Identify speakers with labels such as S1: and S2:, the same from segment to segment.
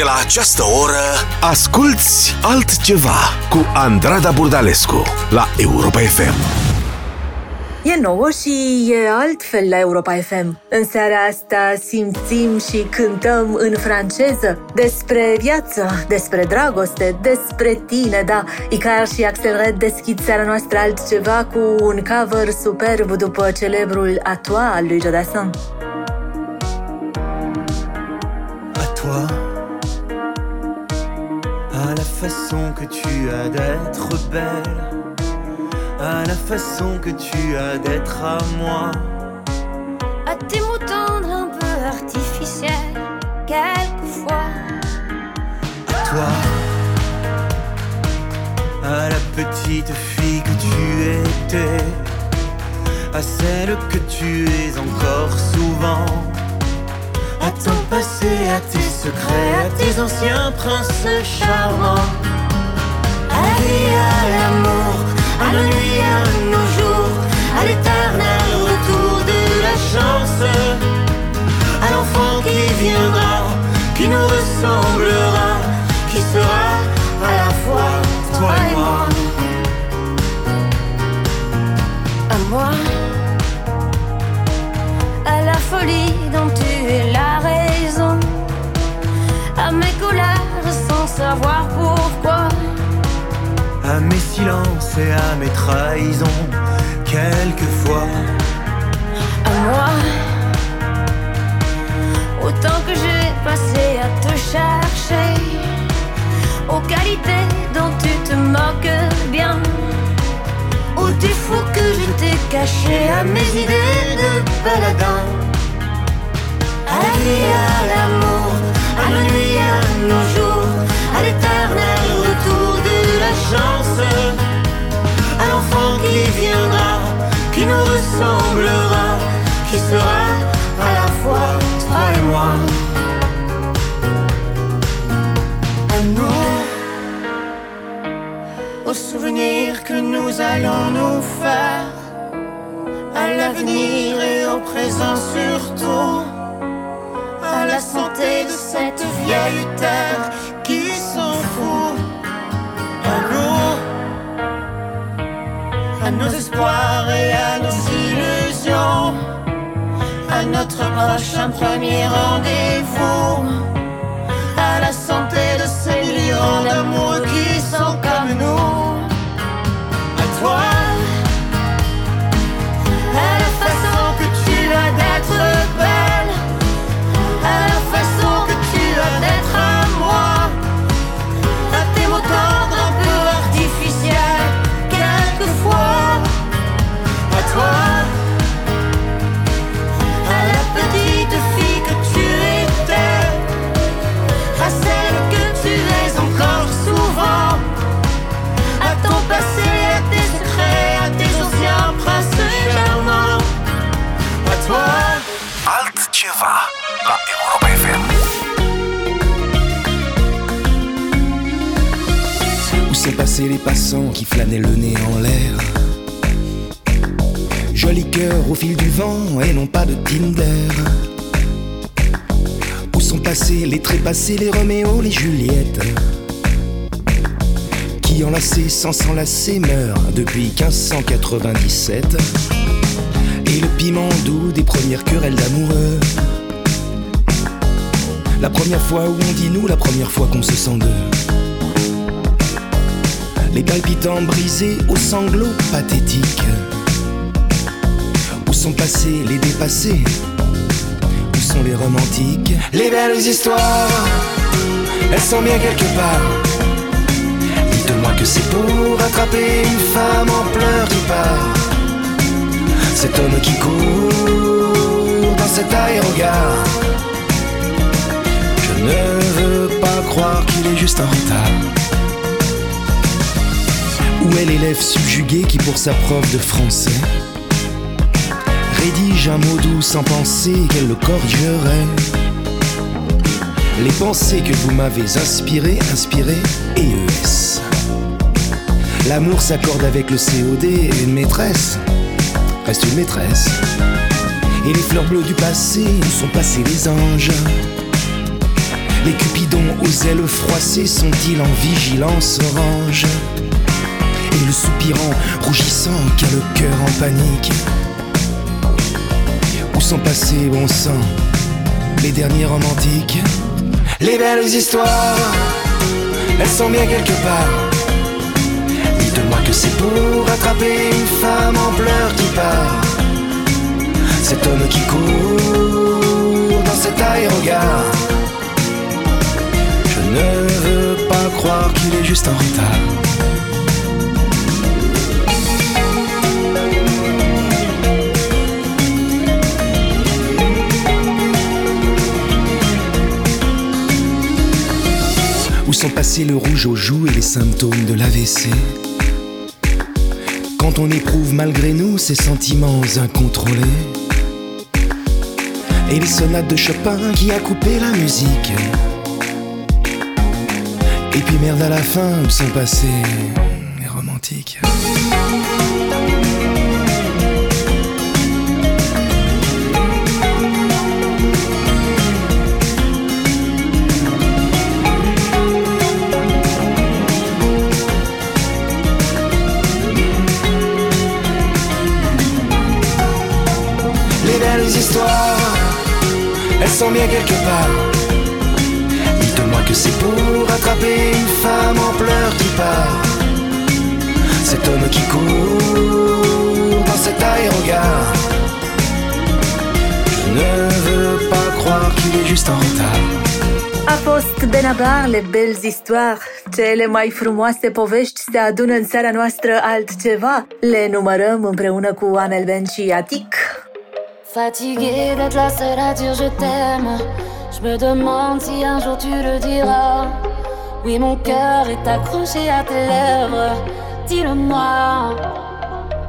S1: de la această oră Asculți altceva cu Andrada Burdalescu la Europa FM.
S2: E nouă și e altfel la Europa FM. În seara asta simțim și cântăm în franceză despre viață, despre dragoste, despre tine, da. Icar și Axel Red deschid seara noastră altceva cu un cover superb după celebrul A toi al lui Jodassin.
S3: Façon que tu as d'être belle, à la façon que tu as d'être à moi,
S4: à tes mots tendres un peu artificiels, quelquefois,
S3: à toi, à la petite fille que tu étais, à celle que tu es encore souvent à ton passé, à tes secrets, à tes anciens princes charmants. À la vie, à l'amour, à nos nuits, à nos jours, à l'éternel retour de la chance. À l'enfant qui viendra, qui nous ressemblera, qui sera à la fois toi et moi.
S4: À moi, la folie dont tu es là mes colères sans savoir pourquoi.
S3: À mes silences et à mes trahisons, quelquefois.
S4: À moi, autant que j'ai passé à te chercher, aux qualités dont tu te moques t'ai cachés, à mes idées de paladin. À la vie, à l'amour à nos nuits, à nos jours, à l'éternel retour de la chance, à l'enfant qui viendra, qui nous ressemblera, qui sera à la fois toi et moi. À nous, aux que nous allons nous faire, l'avenir et au présent surtout. À la santé de cette vieille terre qui s'en fout. À nous, à nos espoirs et à nos illusions, à notre prochain premier rendez-vous, à la santé de ces millions d'amour qui
S5: flânaient le nez en l'air Joli cœur au fil du vent et non pas de Tinder. Où sont passés les trépassés, les Roméo, les Juliettes Qui enlacés sans s'enlacer meurent depuis 1597 Et le piment doux des premières querelles d'amoureux la première fois où on dit nous, la première fois qu'on se sent deux. Les palpitants brisés aux sanglots pathétiques. Où sont passés les dépassés? Où sont les romantiques? Les belles histoires, elles sont bien quelque part. Dites-moi que c'est pour attraper une femme en pleurs qui part. Cet homme qui court dans cet aérogare ne veux pas croire qu'il est juste en retard. Où est l'élève subjugué qui pour sa prof de français rédige un mot doux sans penser qu'elle le corrigerait? Les pensées que vous m'avez inspirées, inspirées ES. L'amour s'accorde avec le COD une maîtresse reste une maîtresse. Et les fleurs bleues du passé sont passées les anges Les cupidons aux ailes froissées sont-ils en vigilance orange? Rougissant qui a le cœur en panique. Où sont passés, bon sang, les derniers romantiques? Les belles histoires, elles sont bien quelque part. Dites-moi que c'est pour attraper une femme en pleurs qui part. Cet homme qui court dans cet aérogare. Je ne veux pas croire qu'il est juste en retard Où sont passés le rouge aux joues et les symptômes de l'AVC Quand on éprouve malgré nous ces sentiments incontrôlés Et les sonates de Chopin qui a coupé la musique Et puis merde à la fin où sont passés les romantiques sont bien quelque part. Dites-moi que c'est pour attraper une femme en pleurs qui part. Cet homme qui court dans cet aérogare. Je ne veux pas croire qu'il est juste en retard.
S2: A fost Benabar, le belles histoires. Cele mai frumoase povești se adună în seara noastră altceva. Le numărăm împreună cu Amel Ben și Atic.
S6: Fatiguée d'être la seule à dire je t'aime. Je me demande si un jour tu le diras. Oui, mon cœur est accroché à tes lèvres. Dis-le-moi.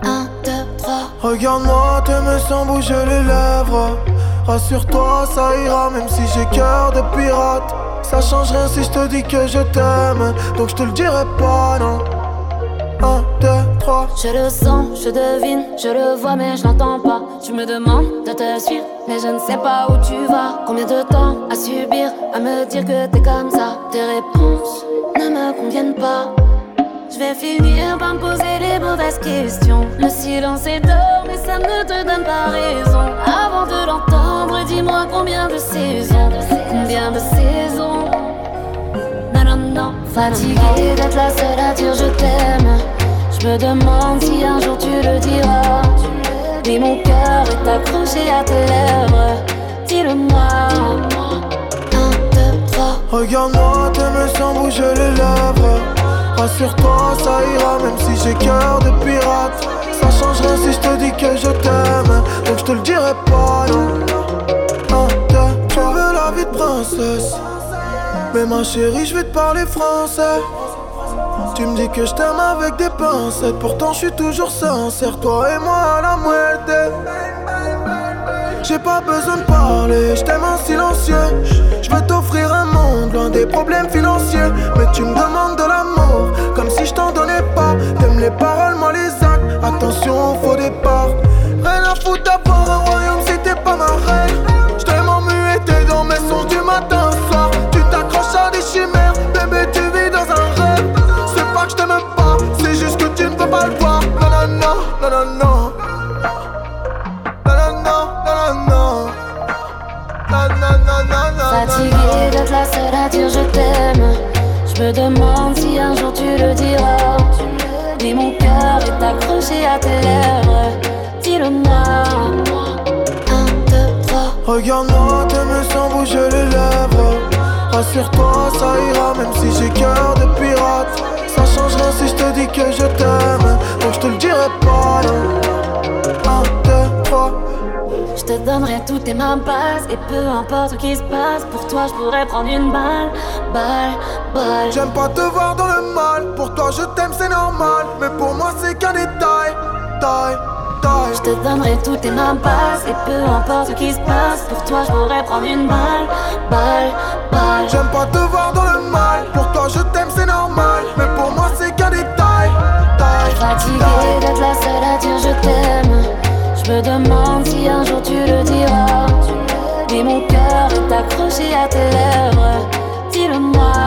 S6: Un, deux, trois.
S7: Regarde-moi, t'aimes sans bouger les lèvres. Rassure-toi, ça ira, même si j'ai cœur de pirate. Ça change rien si je te dis que je t'aime. Donc je te le dirai pas, non. Un, deux,
S6: Je le sens, je devine, je le vois mais je n'entends pas. Tu me demandes de te suivre, mais je ne sais pas où tu vas. Combien de temps à subir, à me dire que t'es comme ça? Tes réponses ne me conviennent pas. Je vais finir par me poser les mauvaises questions. Le silence est d'or, mais ça ne te donne pas raison. Avant de l'entendre, dis-moi combien de saisons, combien de saisons. Non, fatiguée d'être la seule à dire je t'aime. Je me demande si un jour tu le diras. Mais mon cœur est accroché à tes lèvres. Dis-le-moi. Un, deux, trois.
S7: Regarde-moi, t'aimes sans bouger les lèvres. Rassure-toi, ça ira, même si j'ai cœur de pirate. Ça change rien si je te dis que je t'aime. Donc je te le dirai pas, non. Un, tu veux la vie de princesse. Mais ma chérie, je vais te parler français. Tu me dis que je t'aime avec des pincettes. Pourtant, je suis toujours sincère. Toi et moi à la moitié. J'ai pas besoin de parler, je t'aime en silencieux. Je veux t'offrir un monde loin des problèmes financiers. Rassure-toi, ça ira, même si j'ai cœur de pirate. Ça change rien si je te dis que je t'aime. Donc je te le dirai pas, non. Un, deux, trois.
S6: Je te donnerai toutes tes mains passes Et peu importe ce qui se passe Pour toi je pourrais prendre une balle Balle, balle
S7: J'aime pas te voir dans le mal. Pour toi, je t'aime, c'est normal. Mais pour moi, c'est qu'un détail. Taille, taille.
S6: Je te donnerai toutes tes mains passes Et peu importe ce qui se passe Pour toi je pourrais prendre une balle Balle,
S7: J'aime pas te voir dans le mal. Pour toi je t'aime c'est normal. Mais pour moi c'est qu'un détail.
S6: Fatigué d'être la seule à dire je t'aime. Je me demande si un jour tu le diras. Mais mon cœur est accroché à tes lèvres.
S8: Dis-le-moi.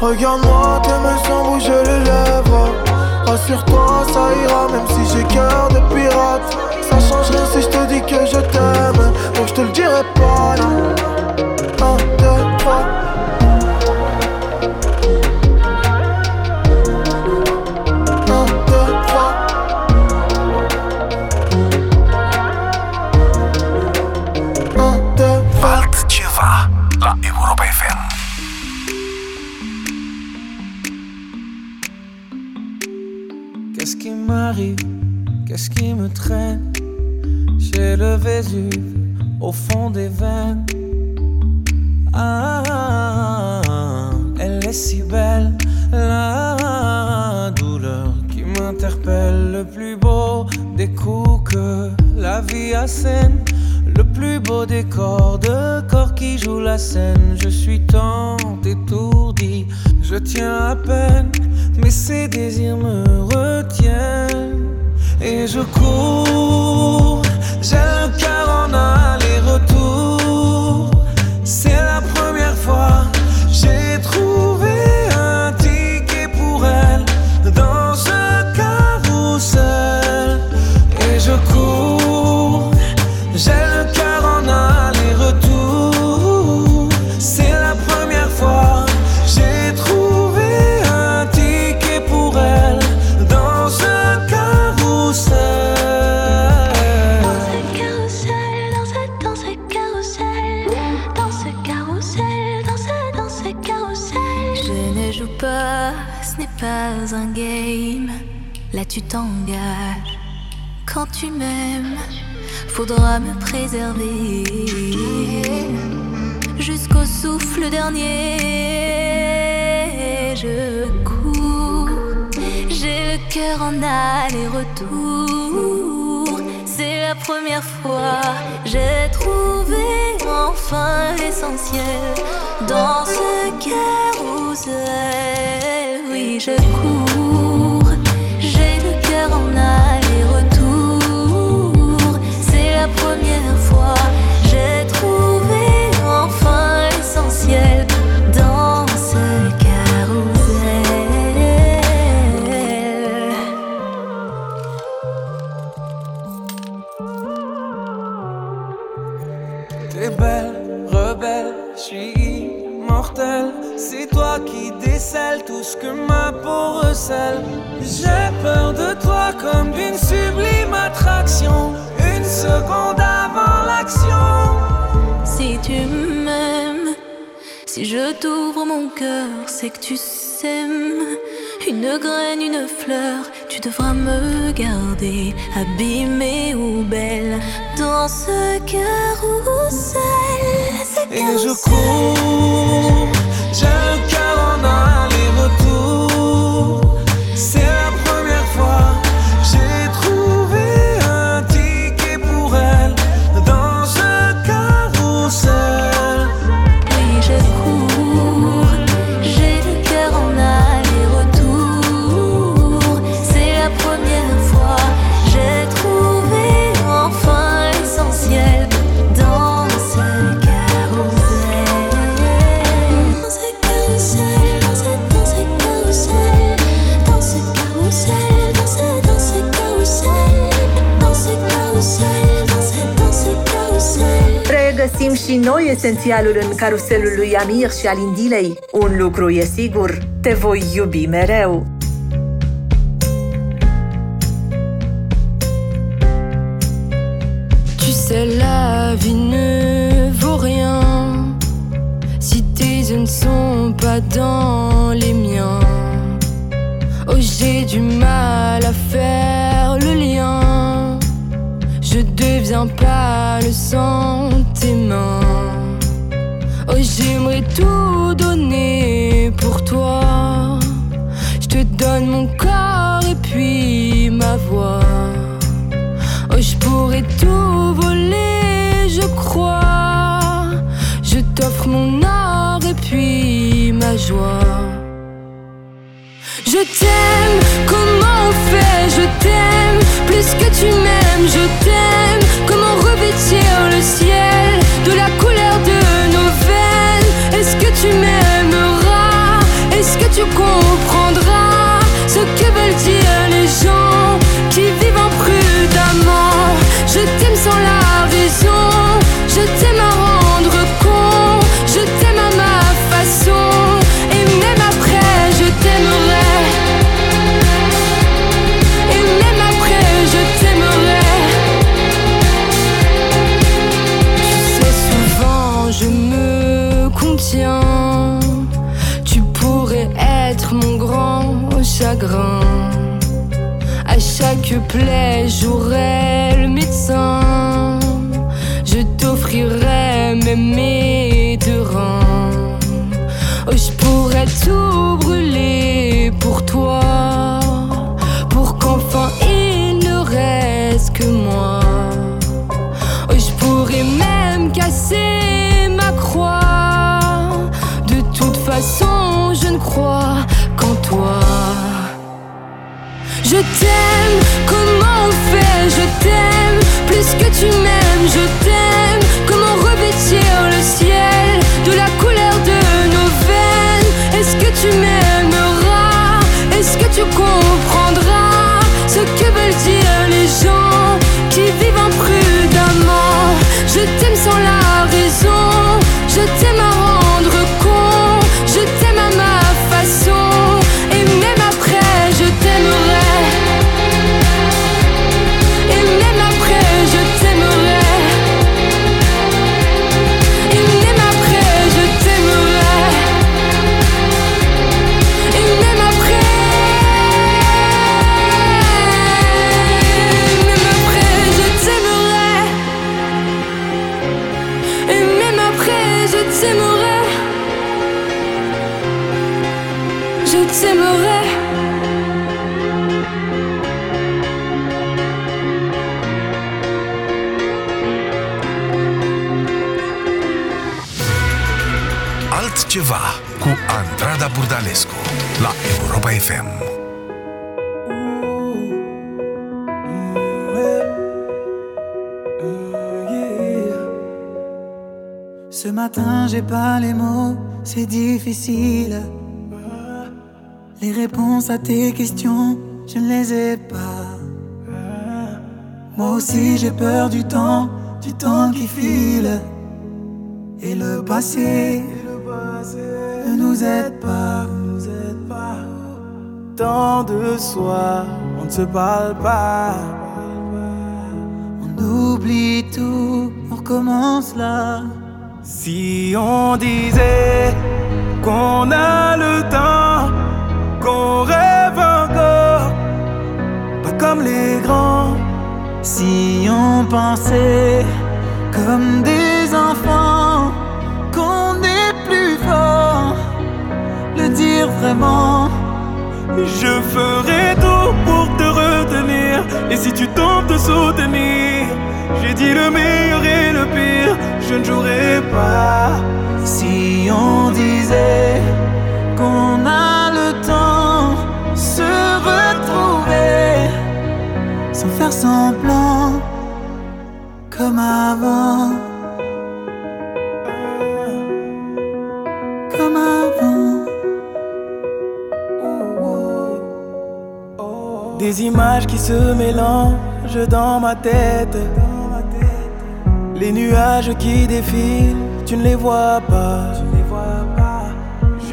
S8: Regarde-moi, tes mains sans bouger les lèvres. Rassure-toi, ça ira Même si j'ai cœur
S9: de pirate. Là tu t'engages. Quand tu m'aimes, faudra me préserver jusqu'au souffle dernier. Je cours, j'ai le cœur en aller-retour. C'est la première fois, j'ai trouvé enfin l'essentiel dans ce carrousel. Oui, je cours,
S8: toi qui décèles tout ce que ma peau recèle. J'ai peur de toi comme d'une sublime attraction. Une seconde avant l'action.
S9: Si tu m'aimes, si je t'ouvre mon cœur, c'est que tu s'aimes. Une graine, une fleur, tu devras me garder, abîmée ou belle, dans ce carrousel. ce
S8: Et je cours, j'ai le cœur en aller-retour.
S2: Noi esențialul în caruselul lui Amir și al Indilei. Un lucru e sigur, te voi iubi mereu.
S10: Tu sais, la vie ne vaut rien si tes yeux ne sont pas dans les miens. Oh, j'ai du mal à faire le lien. Je deviens pas le sang tes mains. Oh, j'aimerais tout donner pour toi. Je te donne mon corps et puis ma voix. Oh, je pourrais tout voler, je crois. Je t'offre mon or et puis ma joie. Je t'aime, comment on fait? Je t'aime, plus que tu m'aimes, je t'aime. Comment revêtir le ciel de la couleur de nos veines? Est-ce que tu m'aimeras Je t'aimerai.
S1: Altceva cu Andrada Burdalescu la Europa FM.
S11: Ce matin, j'ai pas les mots, c'est difficile. Les réponses à tes questions, je ne les ai pas. Moi aussi, j'ai peur du temps, du temps qui file. Et le passé ne nous aide pas. Tant de soirs, on ne se parle pas. On oublie tout, on recommence là. Si on disait qu'on a le temps, qu'on rêve encore, pas comme les grands. Si on pensait comme des enfants, qu'on est plus fort, le dire vraiment. Je ferai tout pour te retenir. Et si tu tentes de soutenir, j'ai dit le meilleur et le pire, je ne jouerai pas. Si on disait qu'on a se retrouver sans faire semblant, comme avant. Comme avant. Des images qui se mélangent dans ma tête. Les nuages qui défilent, tu ne les vois pas.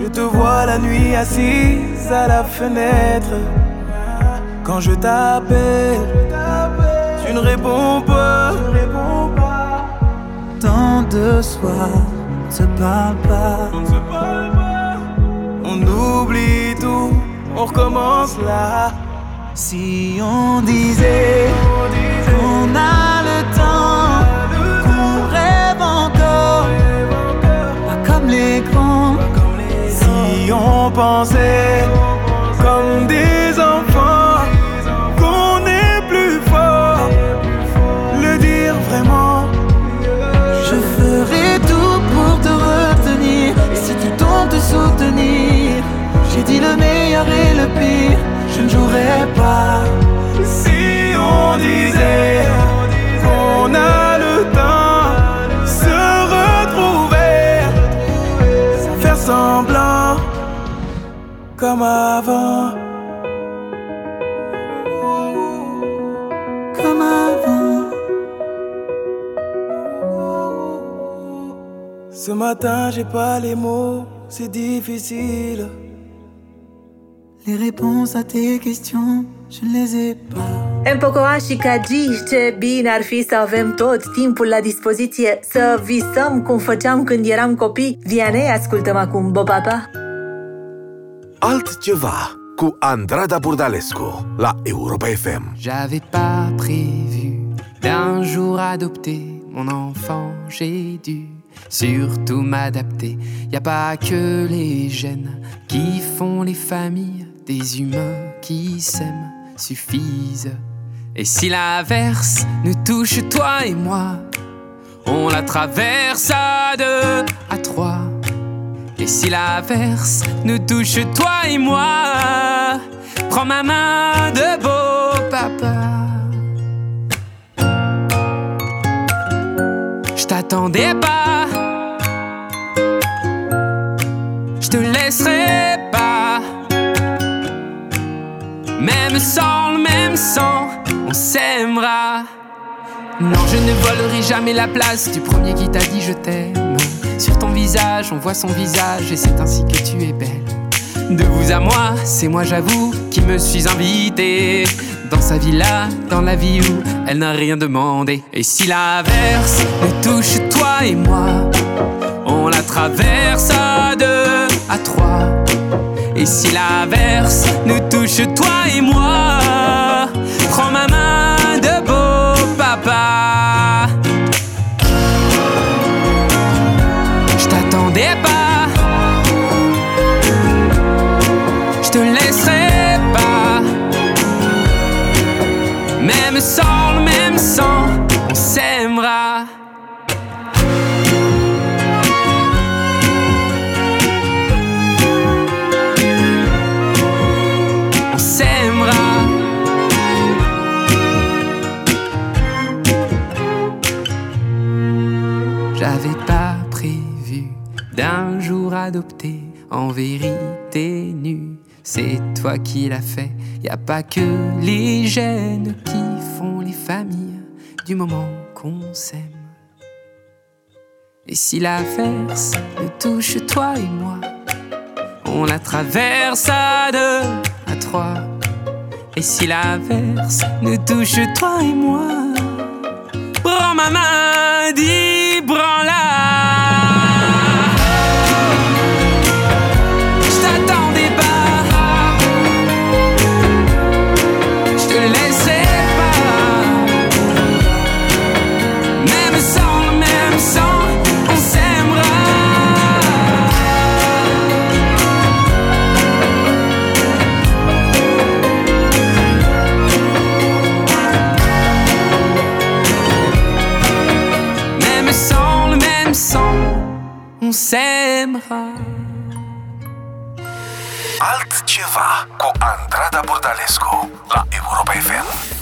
S11: Je te vois la nuit assise à la fenêtre. Quand je t'appelle, tu ne réponds pas. Tant de soirs, on ne se parle pas. On oublie tout, on recommence là. Si on disait qu'on a le temps, Si on pensait comme des enfants, qu'on est plus fort, le dire vraiment. Je ferai tout pour te retenir. Et si tu tombes te soutenir, j'ai dit le meilleur et le pire, je ne jouerai pas. Si on disait qu'on a comme avant. Comme avant. Ce matin, j'ai pas les mots, c'est difficile. Les réponses à tes questions, je ne les ai pas.
S2: Empocoa și Cagi, ce bine ar fi să avem tot timpul la dispoziție Să visăm cum făceam când eram copii Vianei, ascultăm acum Bopapa
S1: Altceva cu Andrada Burdalescu la Europa FM.
S12: J'avais pas prévu d'un jour adopter mon enfant, j'ai dû surtout m'adapter. Y a pas que les gènes qui font les familles, des humains qui s'aiment suffisent. Et si l'averse nous touche, toi et moi, on la traverse à deux, à trois. Et si l'averse nous touche, toi et moi, prends ma main de beau papa. Je t'attendais pas, je te laisserai pas. Même sans le même sang, on s'aimera. Non, je ne volerai jamais la place du premier qui t'a dit je t'aime. On voit son visage et c'est ainsi que tu es belle. De vous à moi, c'est moi j'avoue qui me suis invité dans sa villa, dans la vie où elle n'a rien demandé. Et si l'averse nous touche toi et moi, on la traverse à deux, à trois. Et si l'averse nous touche toi et moi, prends ma main en vérité nu. C'est toi qui l'as fait. Y a pas que les gènes qui font les familles du moment qu'on s'aime. Et si l'averse nous touche toi et moi, on la traverse à deux, à trois. Et si l'averse nous touche toi et moi, prends ma main, dis prends-la. Je
S1: Altceva cu Andrada Burdalescu la Europa FM.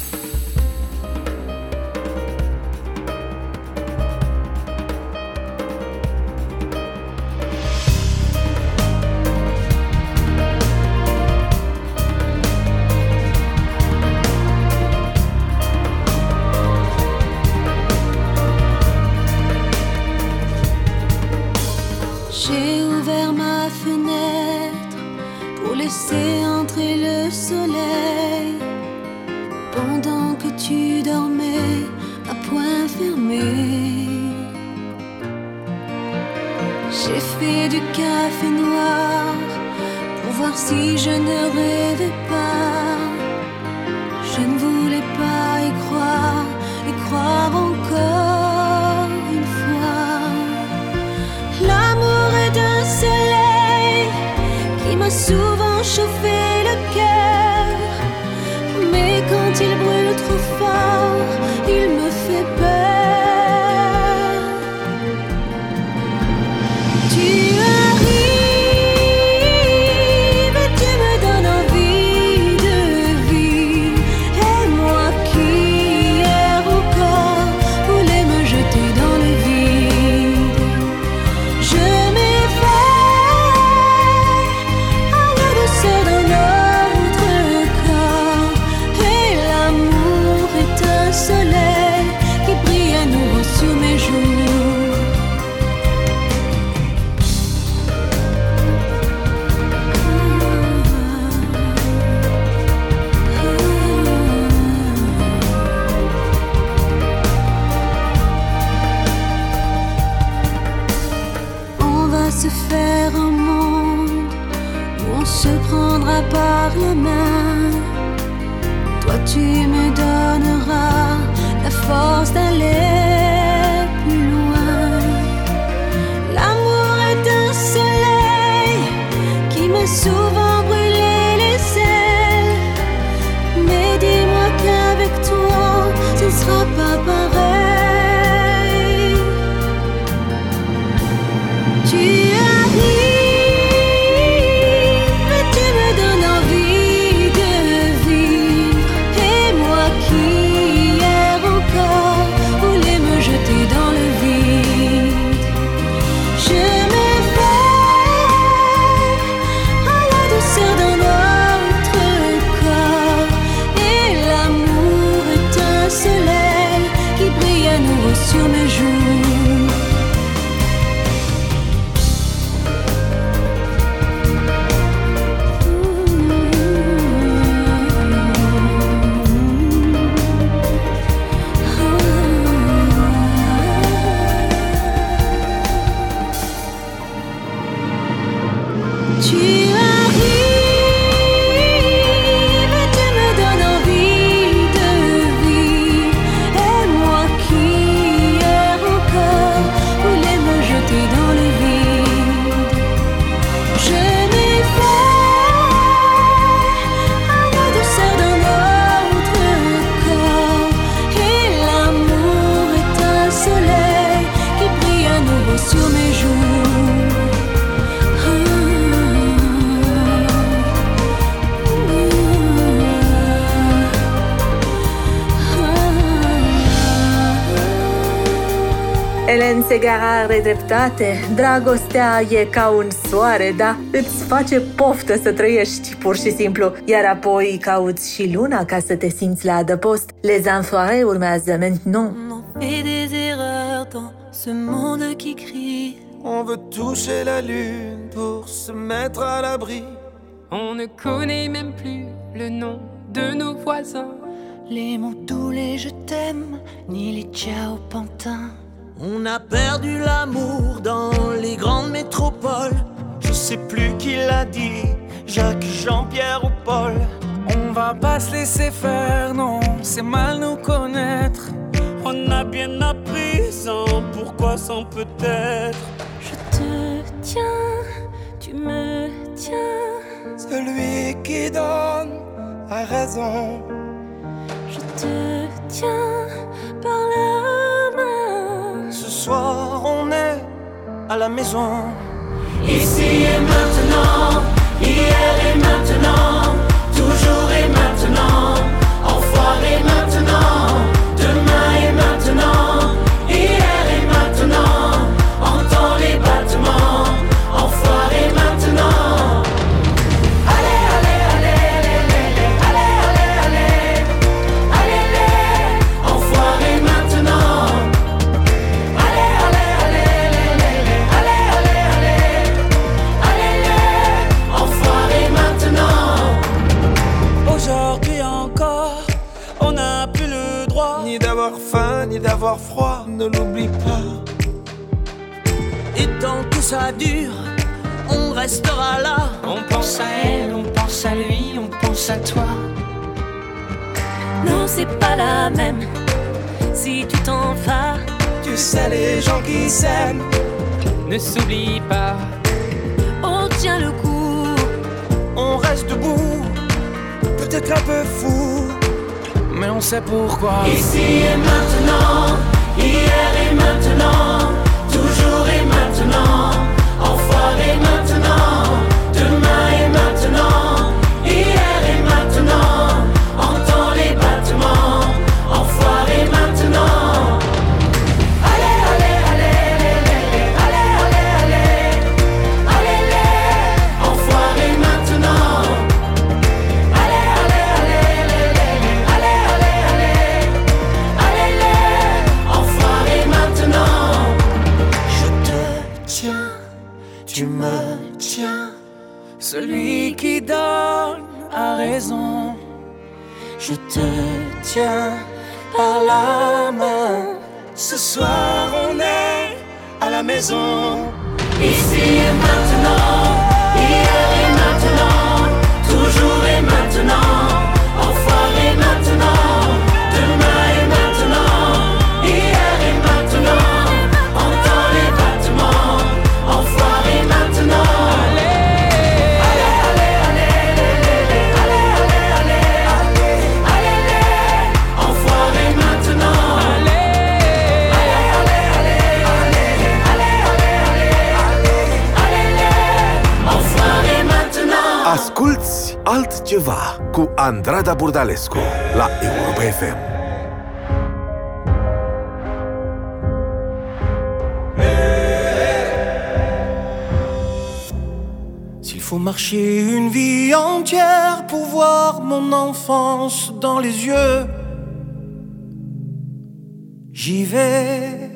S13: Se faire un monde où on se prendra par la main. Toi, tu me donneras la force d'aller
S2: Segara are dreptate. Dragostea e ca un soare, da? Îți face poftă să trăiești, pur și simplu. Iar apoi cauți și luna ca să te simți la adăpost. Les enfoirés urmează maintenant.
S14: On fait des erreurs dans ce monde qui crie.
S7: On veut toucher la lune pour se mettre à l'abri.
S12: On ne connaît même plus le nom de nos voisins.
S14: Les mots doux, les je t'aime, ni les ciao pantins.
S15: On a perdu l'amour dans les grandes métropoles. Je sais plus qui l'a dit, Jacques, Jean-Pierre ou Paul.
S7: On va pas se laisser faire, non, c'est mal nous connaître.
S15: On a bien appris sans pourquoi, sans peut-être.
S14: Je te tiens, tu me tiens.
S7: Celui qui donne a raison.
S14: Je te tiens par la main.
S15: Soir, on est à la maison.
S8: Ici et maintenant, hier et maintenant, toujours et maintenant, enfoiré maintenant,
S7: Ne
S12: s'oublie pas,
S14: on tient le coup.
S7: on reste debout. Peut-être un peu fou, mais on sait pourquoi.
S8: Ici et maintenant, hier et maintenant, toujours et maintenant, enfoiré maintenant,
S1: Andrada Burdalescu la Europa FM.
S15: S'il faut marcher une vie entière pour voir mon enfance dans les yeux, j'y vais.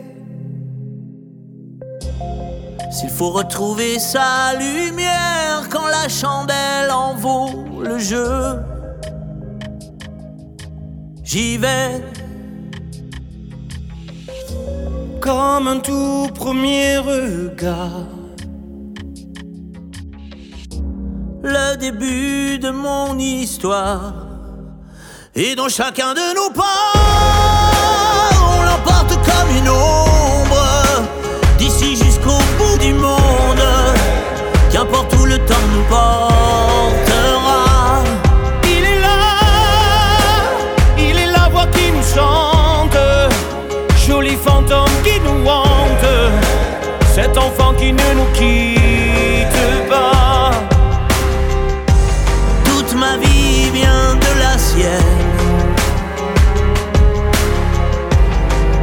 S15: S'il faut retrouver sa lumière quand la chandelle en vaut le jeu, j'y vais. Comme un tout premier regard. le début de mon histoire. Et dans chacun de nos pas, on l'emporte comme une ombre, d'ici jusqu'au bout du monde, qu'importe où le temps nous portera. Enfant qui ne nous quitte pas. Toute ma vie vient de la sienne.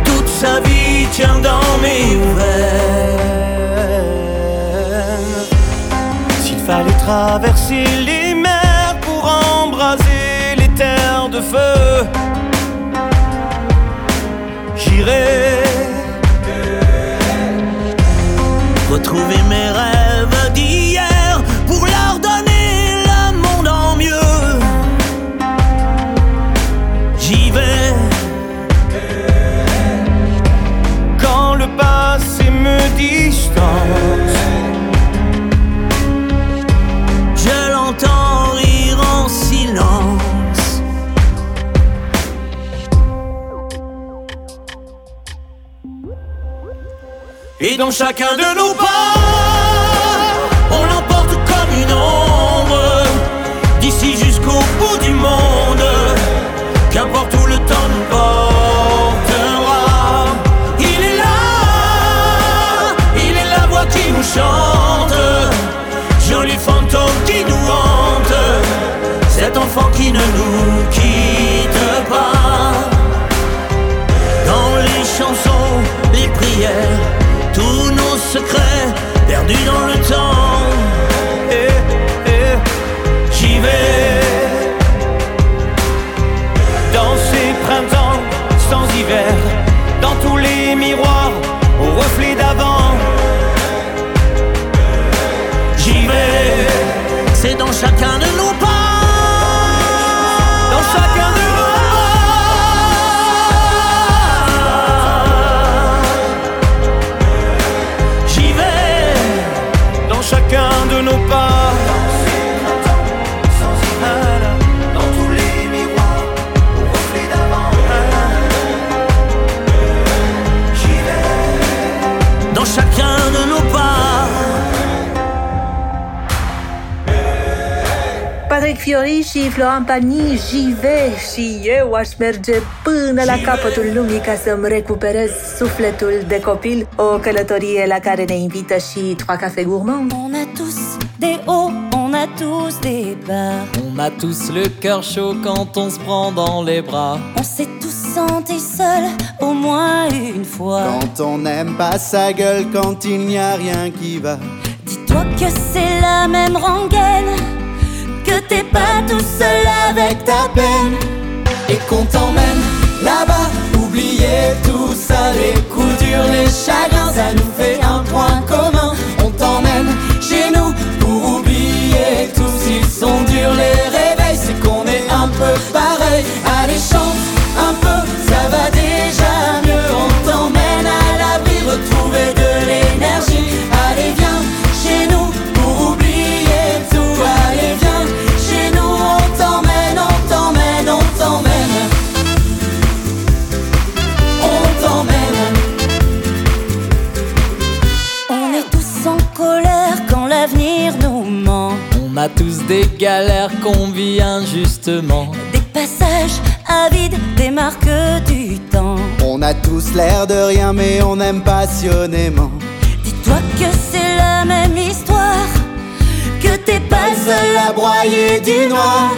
S15: Toute sa vie tient dans mes veines. S'il fallait traverser les mers pour embraser les terres de feu, j'irai dans chacun de nos pas, on l'emporte comme une ombre, d'ici jusqu'au bout du monde, qu'importe où le temps nous portera. Il est là, il est la voix qui nous chante, joli fantôme qui nous hante, cet enfant qui ne nous quitte pas. Dans les chansons, les prières, secrets perdus dans le temps. Eh, eh, J'y vais. Dans ces printemps sans hiver, dans tous
S2: Fiori și Florent Pagny, jive și eu aș merge până la capătul lumii ca să-mi recuperez sufletul de copil, o călătorie la care ne invită și Trois Cafés Gourmands.
S13: On a tous des hauts, on a tous des bas.
S16: On a tous le cœur chaud quand on se prend dans les bras.
S13: On s'est tous sentis seuls au moins une fois.
S17: Quand on n'aime pas sa gueule, quand il n'y a rien qui va.
S13: Dis-toi que c'est la même rengaine, que t'es pas tout seul avec ta peine.
S18: Et qu'on t'emmène là-bas, oublier tout ça, les coups durs, les chagrins, ça nous fait un point commun. On t'emmène chez nous pour oublier tout, s'ils sont durs les réveils, c'est qu'on est un peu pareil. Allez chante
S16: a tous des galères qu'on vit injustement.
S13: Des passages avides, des marques du temps.
S17: On a tous l'air de rien, mais on aime passionnément.
S13: Dis-toi que c'est la même histoire, que t'es pas le seul à broyer du noir.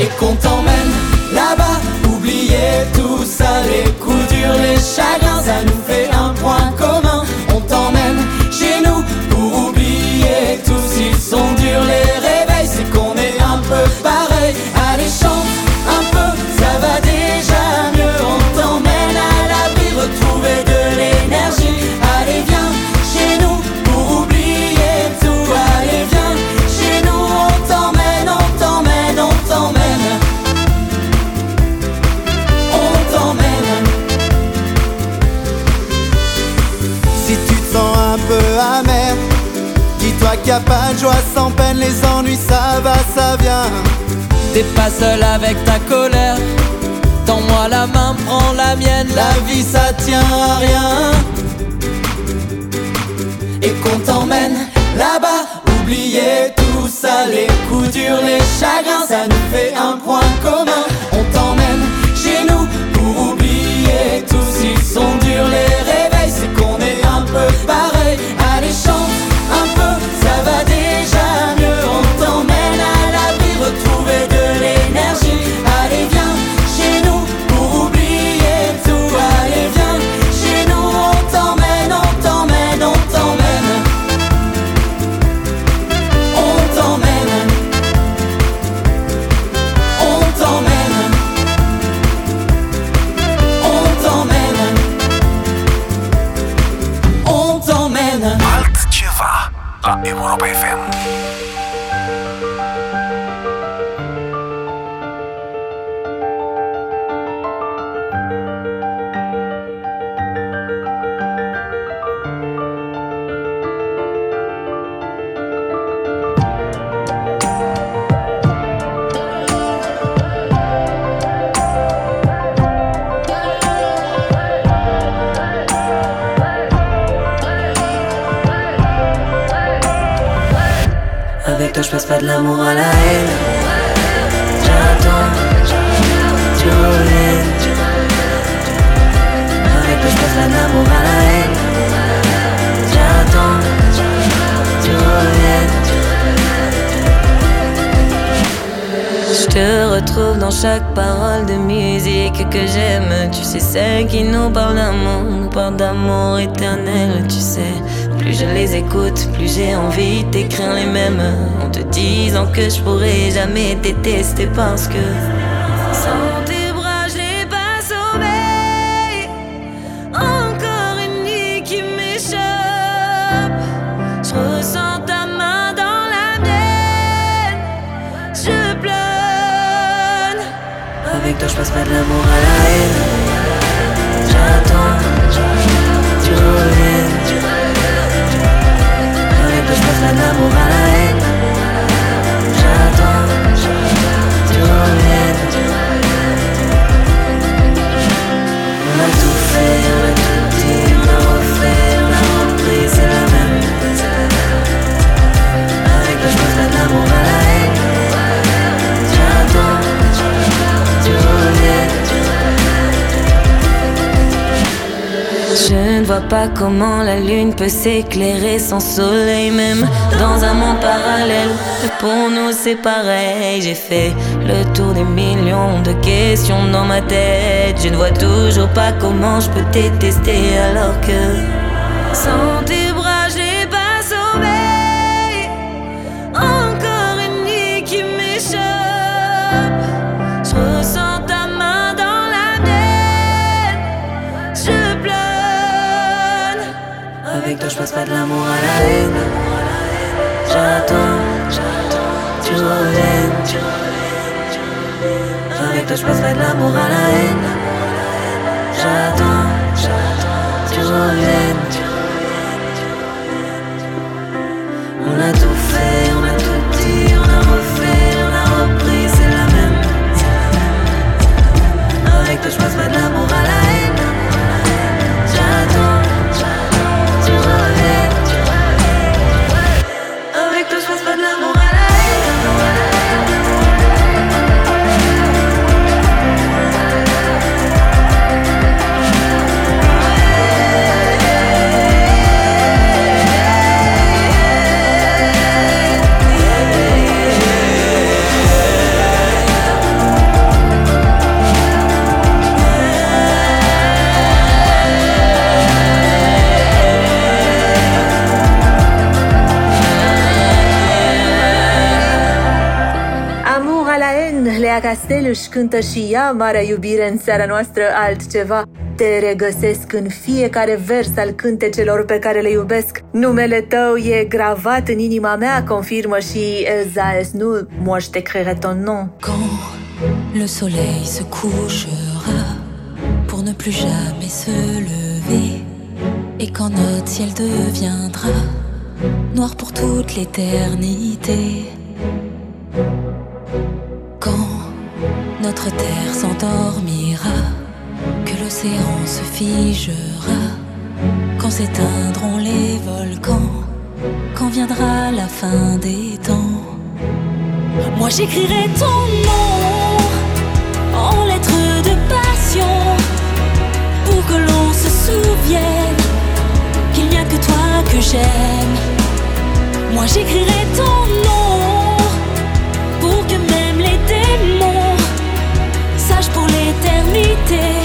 S18: Et qu'on t'emmène là-bas, oublier tout ça, les coups durs, les chagrins, ça nous fait un point commun. On t'emmène chez nous pour oublier tout, s'ils sont durs les a pas de joie sans peine, les ennuis, ça va, ça vient.
S16: T'es pas seul avec ta colère. Tends-moi la main, prends la mienne.
S18: La vie, ça tient à rien. Et qu'on t'emmène là-bas, oubliez tout ça, les coups durs, les chagrins, ça nous fait un point commun.
S19: Que je pourrais jamais détester parce que Sans tes bras je n'ai pas sommeil Encore une nuit qui m'échappe. Je ressens ta main dans la mienne. Je pleure Avec toi je passe pas de l'amour à la haine. J'attends, tu reviens. Avec toi je passe pas de l'amour à la haine pas comment la lune peut s'éclairer sans soleil, même dans un monde parallèle. Pour nous, c'est pareil. J'ai fait le tour des millions de questions dans ma tête. Je ne vois toujours pas comment je peux détester alors que sans tes bras, je n'ai pas sommeil. Encore une nuit qui m'échappe. Je ressens ta main dans la mienne. Je pleure. Avec toi, je passe pas de l'amour à la haine. J'attends, Je passe pas de l'amour à la haine. J'attends, tu reviens.
S2: Castel își cântă și ea Marea iubire în seara noastră altceva. Te regăsesc în fiecare vers al cântecelor pe care le iubesc. Numele tău e gravat în inima mea, confirmă și Elsa Esnu, moi je t'écrirai ton nom.
S9: Le soleil se couchera pour ne plus jamais se lever. Et quand notre ciel deviendra noir pour toute l'éternité. Notre terre s'endormira, que l'océan se figera, quand s'éteindront les volcans, quand viendra la fin des temps. Moi j'écrirai ton nom en lettres de passion pour que l'on se souvienne qu'il n'y a que toi que j'aime. Moi j'écrirai ton nom l'éternité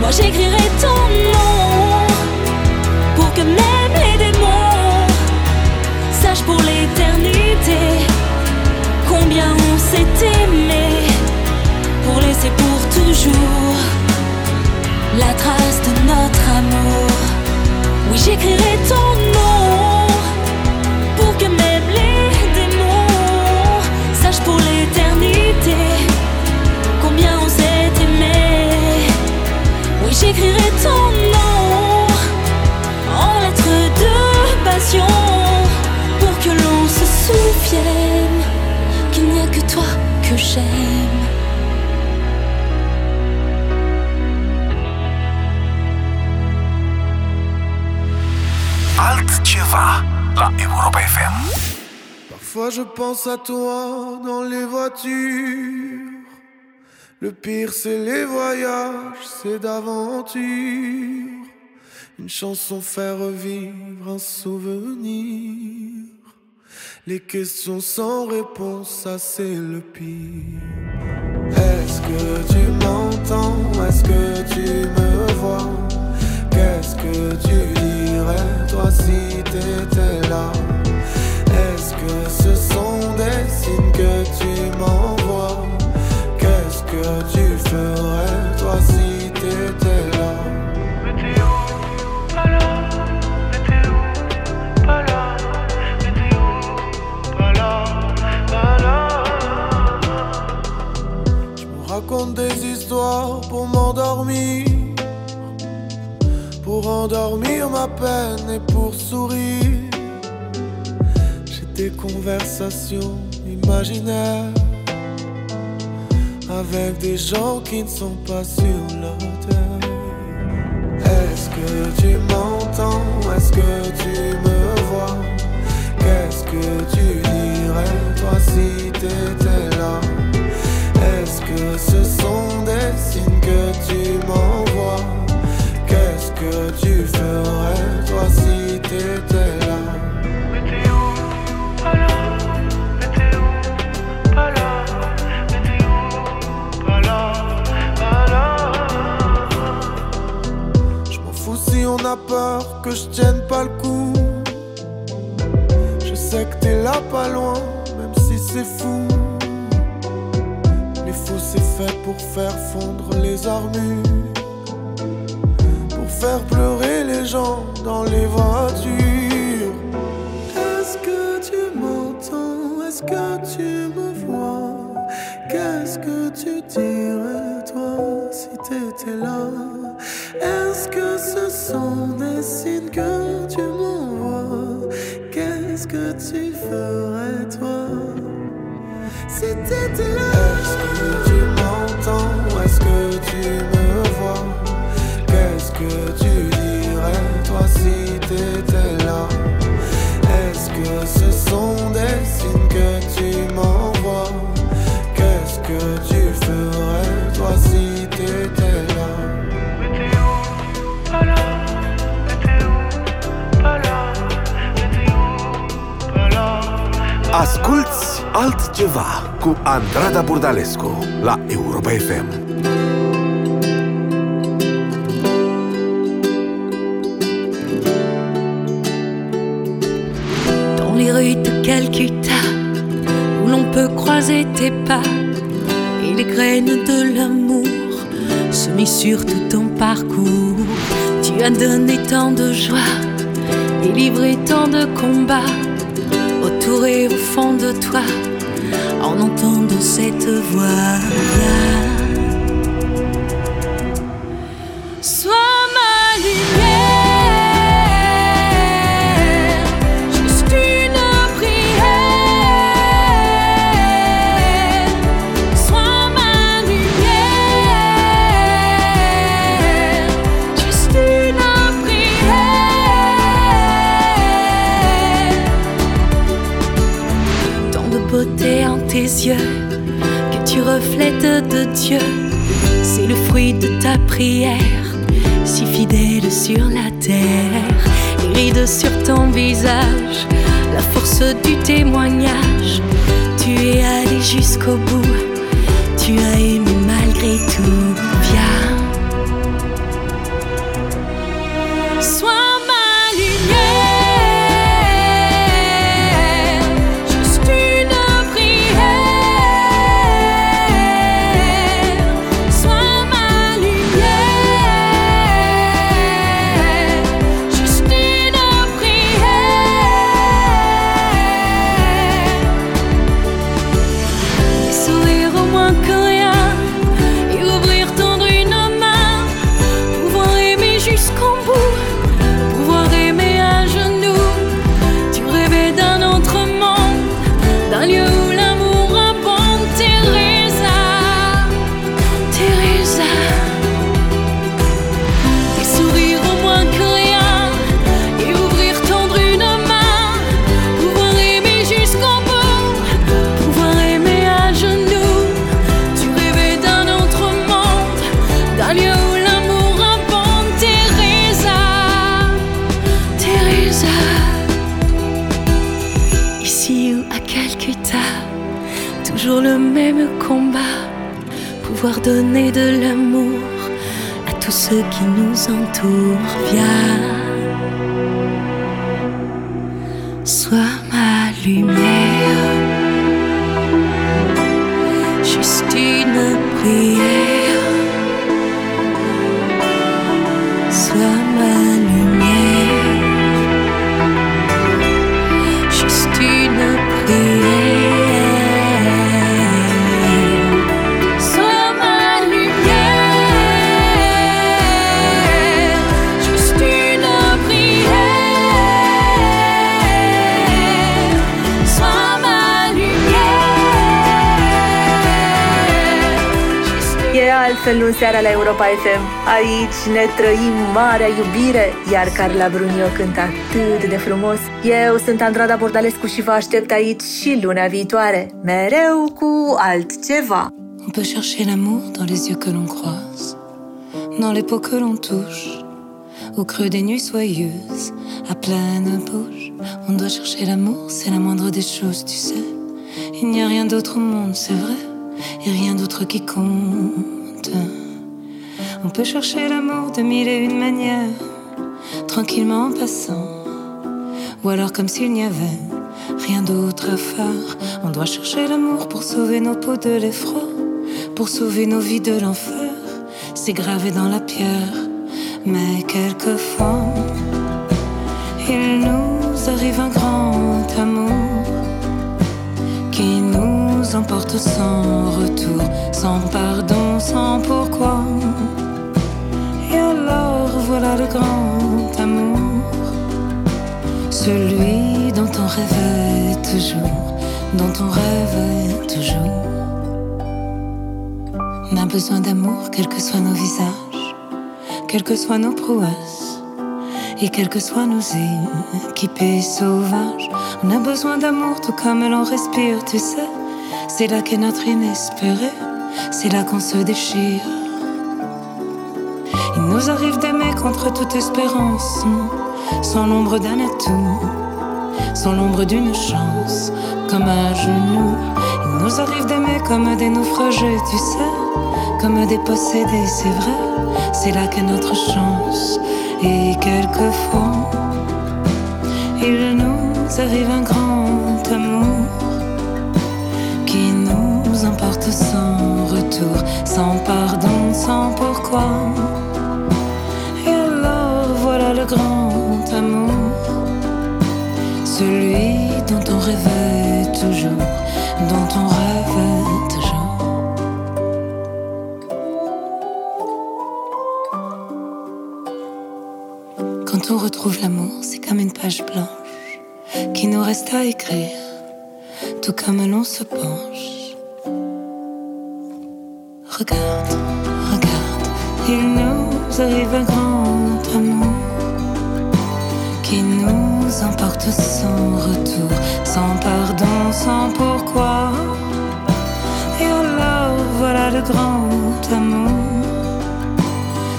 S9: Moi j'écrirai ton nom pour que même les démons sachent pour l'éternité combien on s'est aimé pour laisser pour toujours la trace de notre amour. Oui, j'écrirai ton nom
S7: Parfois je pense à toi dans les voitures. Le pire c'est les voyages, c'est d'aventure. Une chanson fait revivre un souvenir. Les questions sans réponse, ça c'est le pire. Est-ce que tu m'entends? Est-ce que tu me vois? Que tu dirais toi si t'étais là? Est-ce que ce sont des signes que tu m'envoies? Qu'est-ce que tu ferais toi si endormir ma peine et pour sourire J'ai des conversations imaginaires Avec des gens qui ne sont pas sur la terre. Est-ce que tu m'entends? Est-ce que tu me vois? Qu'est-ce que tu dirais toi si t'étais là? Est-ce que ce tu ferais toi si t'étais là. Je m'en fous si on n'a pas tienne pas le coup. Je sais que t'es là pas loin, même si c'est fou. Les fous c'est fait pour faire fondre les armures. Faire pleurer les gens dans les voitures. Est-ce que tu m'entends? Est-ce que tu me vois? Qu'est-ce que tu dirais toi si t'étais là? Est-ce que ce sont des signes que tu m'envoies? Qu'est-ce que tu ferais toi si t'étais là?
S1: Altceva cu Andrada Burdalescu la Europa FM.
S9: Dans les rues de Calcutta, où l'on peut croiser tes pas et les graines de l'amour semées sur tout ton parcours. Tu as donné tant de joie et livré tant de combats autour et au fond de toi en cette voix. Sois tes yeux que tu reflètes de Dieu. C'est le fruit de ta prière, si fidèle sur la terre. Les rides sur ton visage, la force du témoignage. Tu es allé jusqu'au bout,
S10: On peut chercher l'amour dans les yeux que l'on croise, dans les peaux que l'on touche, au creux des nuits soyeuses, à pleine bouche. On doit chercher l'amour, c'est la moindre des choses, tu sais. Il n'y a rien d'autre au monde, c'est vrai, et rien d'autre qui compte. On peut chercher l'amour de mille et une manières, tranquillement en passant. Ou alors comme s'il n'y avait rien d'autre à faire. On doit chercher l'amour pour sauver nos peaux de l'effroi, pour sauver nos vies de l'enfer. C'est gravé dans la pierre, mais quelquefois, il nous arrive un grand amour nous emporte sans retour, sans pardon, sans pourquoi. Et alors voilà le grand amour, celui dont on rêvait toujours, dont on rêvait toujours. On a besoin d'amour, quels que soient nos visages, quelles que soient nos prouesses, et quels que soient nos équipés sauvages. On a besoin d'amour tout comme l'on respire, tu sais. C'est là qu'est notre inespéré, c'est là qu'on se déchire. Il nous arrive d'aimer contre toute espérance, sans l'ombre d'un atout, sans l'ombre d'une chance, comme à genoux. Il nous arrive d'aimer comme des naufragés, tu sais, comme des possédés, c'est vrai, c'est là qu'est notre chance. Et quelquefois, il nous arrive un grand amour sans retour, sans pardon, sans pourquoi. Et alors voilà le grand amour, celui dont on rêvait toujours, dont on rêvait toujours. Quand on retrouve l'amour, c'est comme une page blanche qui nous reste à écrire, tout comme l'on se penche. Regarde, regarde, il nous arrive un grand amour qui nous emporte sans retour, sans pardon, sans pourquoi. Et alors voilà le grand amour,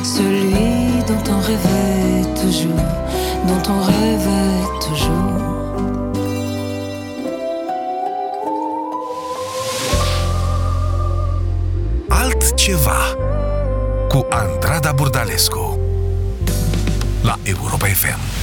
S10: celui dont on rêvait toujours, dont on rêvait toujours.
S1: Altceva cu Andrada Burdalescu la Europa FM.